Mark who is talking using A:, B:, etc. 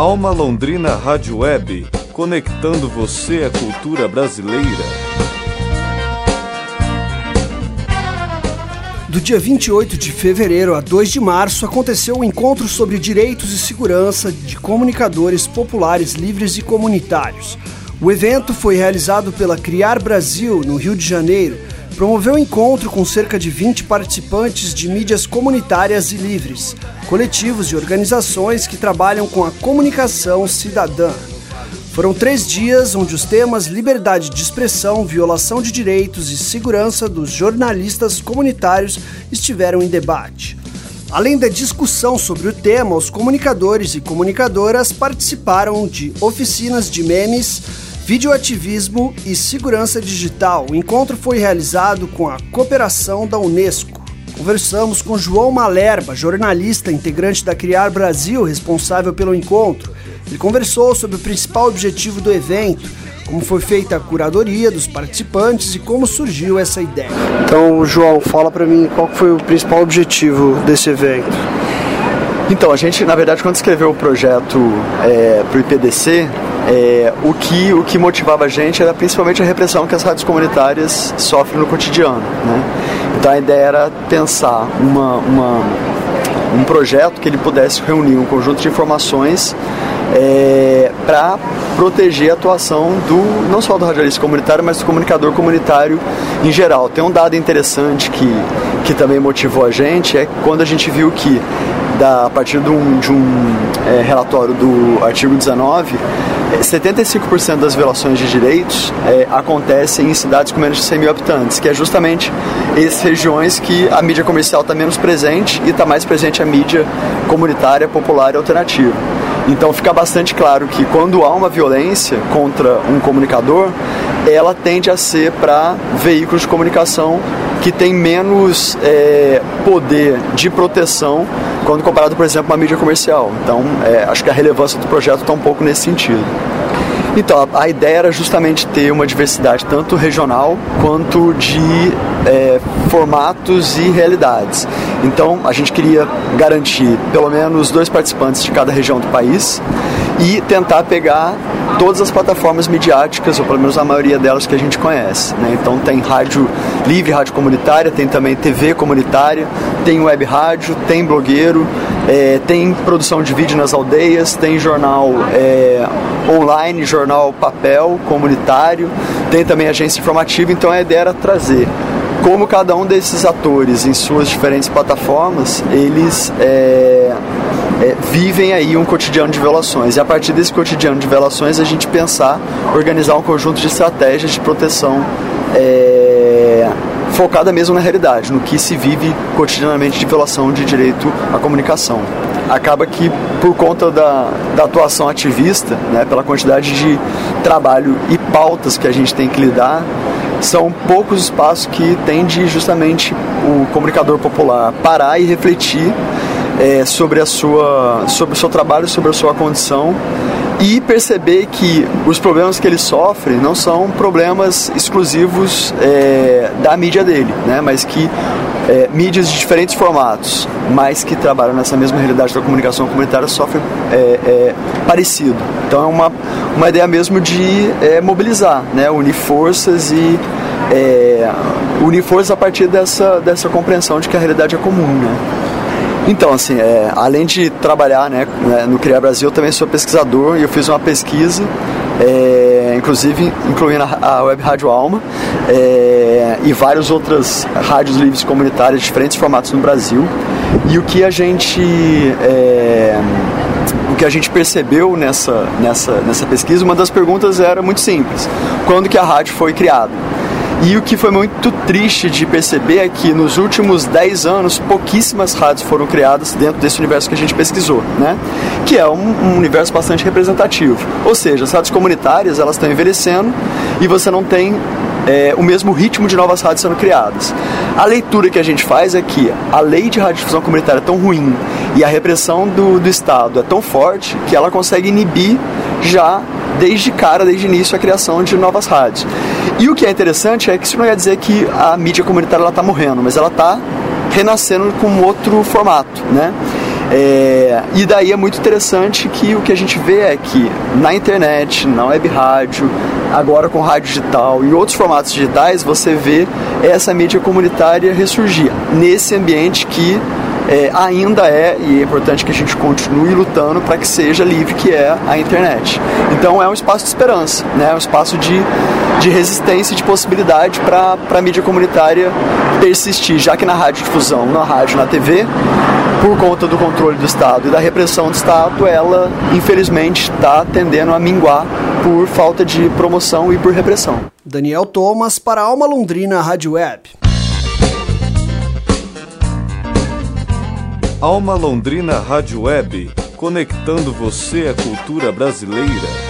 A: Alma Londrina Rádio Web, conectando você à cultura brasileira.
B: Do dia 28 de fevereiro a 2 de março aconteceu o um encontro sobre direitos e segurança de comunicadores populares livres e comunitários. O evento foi realizado pela Criar Brasil, no Rio de Janeiro, promoveu um encontro com cerca de 20 participantes de mídias comunitárias e livres, coletivos e organizações que trabalham com a comunicação cidadã. Foram três dias onde os temas liberdade de expressão, violação de direitos e segurança dos jornalistas comunitários estiveram em debate. Além da discussão sobre o tema, os comunicadores e comunicadoras participaram de oficinas de memes, Videoativismo e Segurança Digital. O encontro foi realizado com a cooperação da Unesco. Conversamos com João Malerba, jornalista integrante da Criar Brasil, responsável pelo encontro. Ele conversou sobre o principal objetivo do evento, como foi feita a curadoria dos participantes e como surgiu essa ideia. Então, João, fala para mim qual foi o principal objetivo desse evento.
C: Então, a gente, na verdade, quando escreveu o projeto é, para o IPDC, é, o, que, o que motivava a gente era principalmente a repressão que as rádios comunitárias sofrem no cotidiano. Né? Então a ideia era pensar uma, uma, um projeto que ele pudesse reunir um conjunto de informações é, para proteger a atuação do não só do radialista comunitário, mas do comunicador comunitário em geral. Tem um dado interessante que, que também motivou a gente, é quando a gente viu que da, a partir de um, de um é, relatório do artigo 19, 75% das violações de direitos é, acontecem em cidades com menos de 100 mil habitantes, que é justamente essas regiões que a mídia comercial está menos presente e está mais presente a mídia comunitária, popular e alternativa. Então fica bastante claro que quando há uma violência contra um comunicador, ela tende a ser para veículos de comunicação que têm menos é, poder de proteção quando comparado, por exemplo, a mídia comercial. Então, é, acho que a relevância do projeto está um pouco nesse sentido. Então, a, ideia era justamente ter uma diversidade tanto regional quanto de é, formatos e realidades. Então, a gente queria garantir pelo menos dois participantes de cada região do país e tentar pegar todas as plataformas midiáticas, ou pelo menos a maioria delas que a gente conhece. Né? Então tem rádio livre, rádio comunitária, tem também TV comunitária, tem web rádio, tem blogueiro, é, tem produção de vídeo nas aldeias, tem jornal é, online, jornal papel comunitário, tem também agência informativa, então a ideia era trazer como cada um desses atores em suas diferentes plataformas, eles é, é, vivem aí um cotidiano de violações. E a partir desse cotidiano de violações, a gente pensar, organizar um conjunto de estratégias de proteção é, focada mesmo na realidade, no que se vive cotidianamente de violação de direito à comunicação. Acaba que, por conta da, da atuação ativista, né, pela quantidade de trabalho e pautas que a gente tem que lidar, são poucos espaços que tem de justamente o comunicador popular parar e refletir é, sobre, a sua, sobre o seu trabalho, sobre a sua condição e perceber que os problemas que ele sofre não são problemas exclusivos é, da mídia dele, né? mas que é, mídias de diferentes formatos, mas que trabalham nessa mesma realidade da comunicação comunitária sofrem é, é parecido. Então é uma, uma ideia mesmo de é, mobilizar, né? unir forças e é, unir forças a partir dessa, dessa compreensão de que a realidade é comum. Né? Então, assim, é, além de trabalhar né, né, no Criar Brasil, eu também sou pesquisador e eu fiz uma pesquisa, é, inclusive incluindo a, Web Rádio Alma é, e várias outras rádios livres comunitárias de diferentes formatos no Brasil. E o que a gente é, o que a gente percebeu nessa, nessa, nessa pesquisa, uma das perguntas era muito simples: quando que a rádio foi criada? E o que foi muito triste de perceber é que nos últimos 10 anos pouquíssimas rádios foram criadas dentro desse universo que a gente pesquisou, né? Que é um, um universo bastante representativo. Ou seja, as rádios comunitárias elas estão envelhecendo e você não tem é, o mesmo ritmo de novas rádios sendo criadas. A leitura que a gente faz é que a lei de radiodifusão comunitária é tão ruim e a repressão do, do Estado é tão forte que ela consegue inibir já desde cara, desde início, a criação de novas rádios. E o que é interessante é que isso não quer dizer que a mídia comunitária está morrendo, mas ela está renascendo com outro formato, né? É, e daí é muito interessante que o que a gente vê é que na internet, na web rádio, agora com rádio digital e outros formatos digitais, você vê essa mídia comunitária ressurgir nesse ambiente que é, ainda é, e é importante que a gente continue lutando para que seja livre, que é a internet. Então é um espaço de esperança, né? é um espaço de, de resistência e de possibilidade para a mídia comunitária persistir, já que na radiodifusão, na rádio, na TV, por conta do controle do Estado e da repressão do Estado, ela infelizmente está tendendo a minguar por falta de promoção e por repressão.
B: Daniel Thomas para Alma Londrina Rádio Web.
A: Alma Londrina Rádio Web, conectando você à cultura brasileira.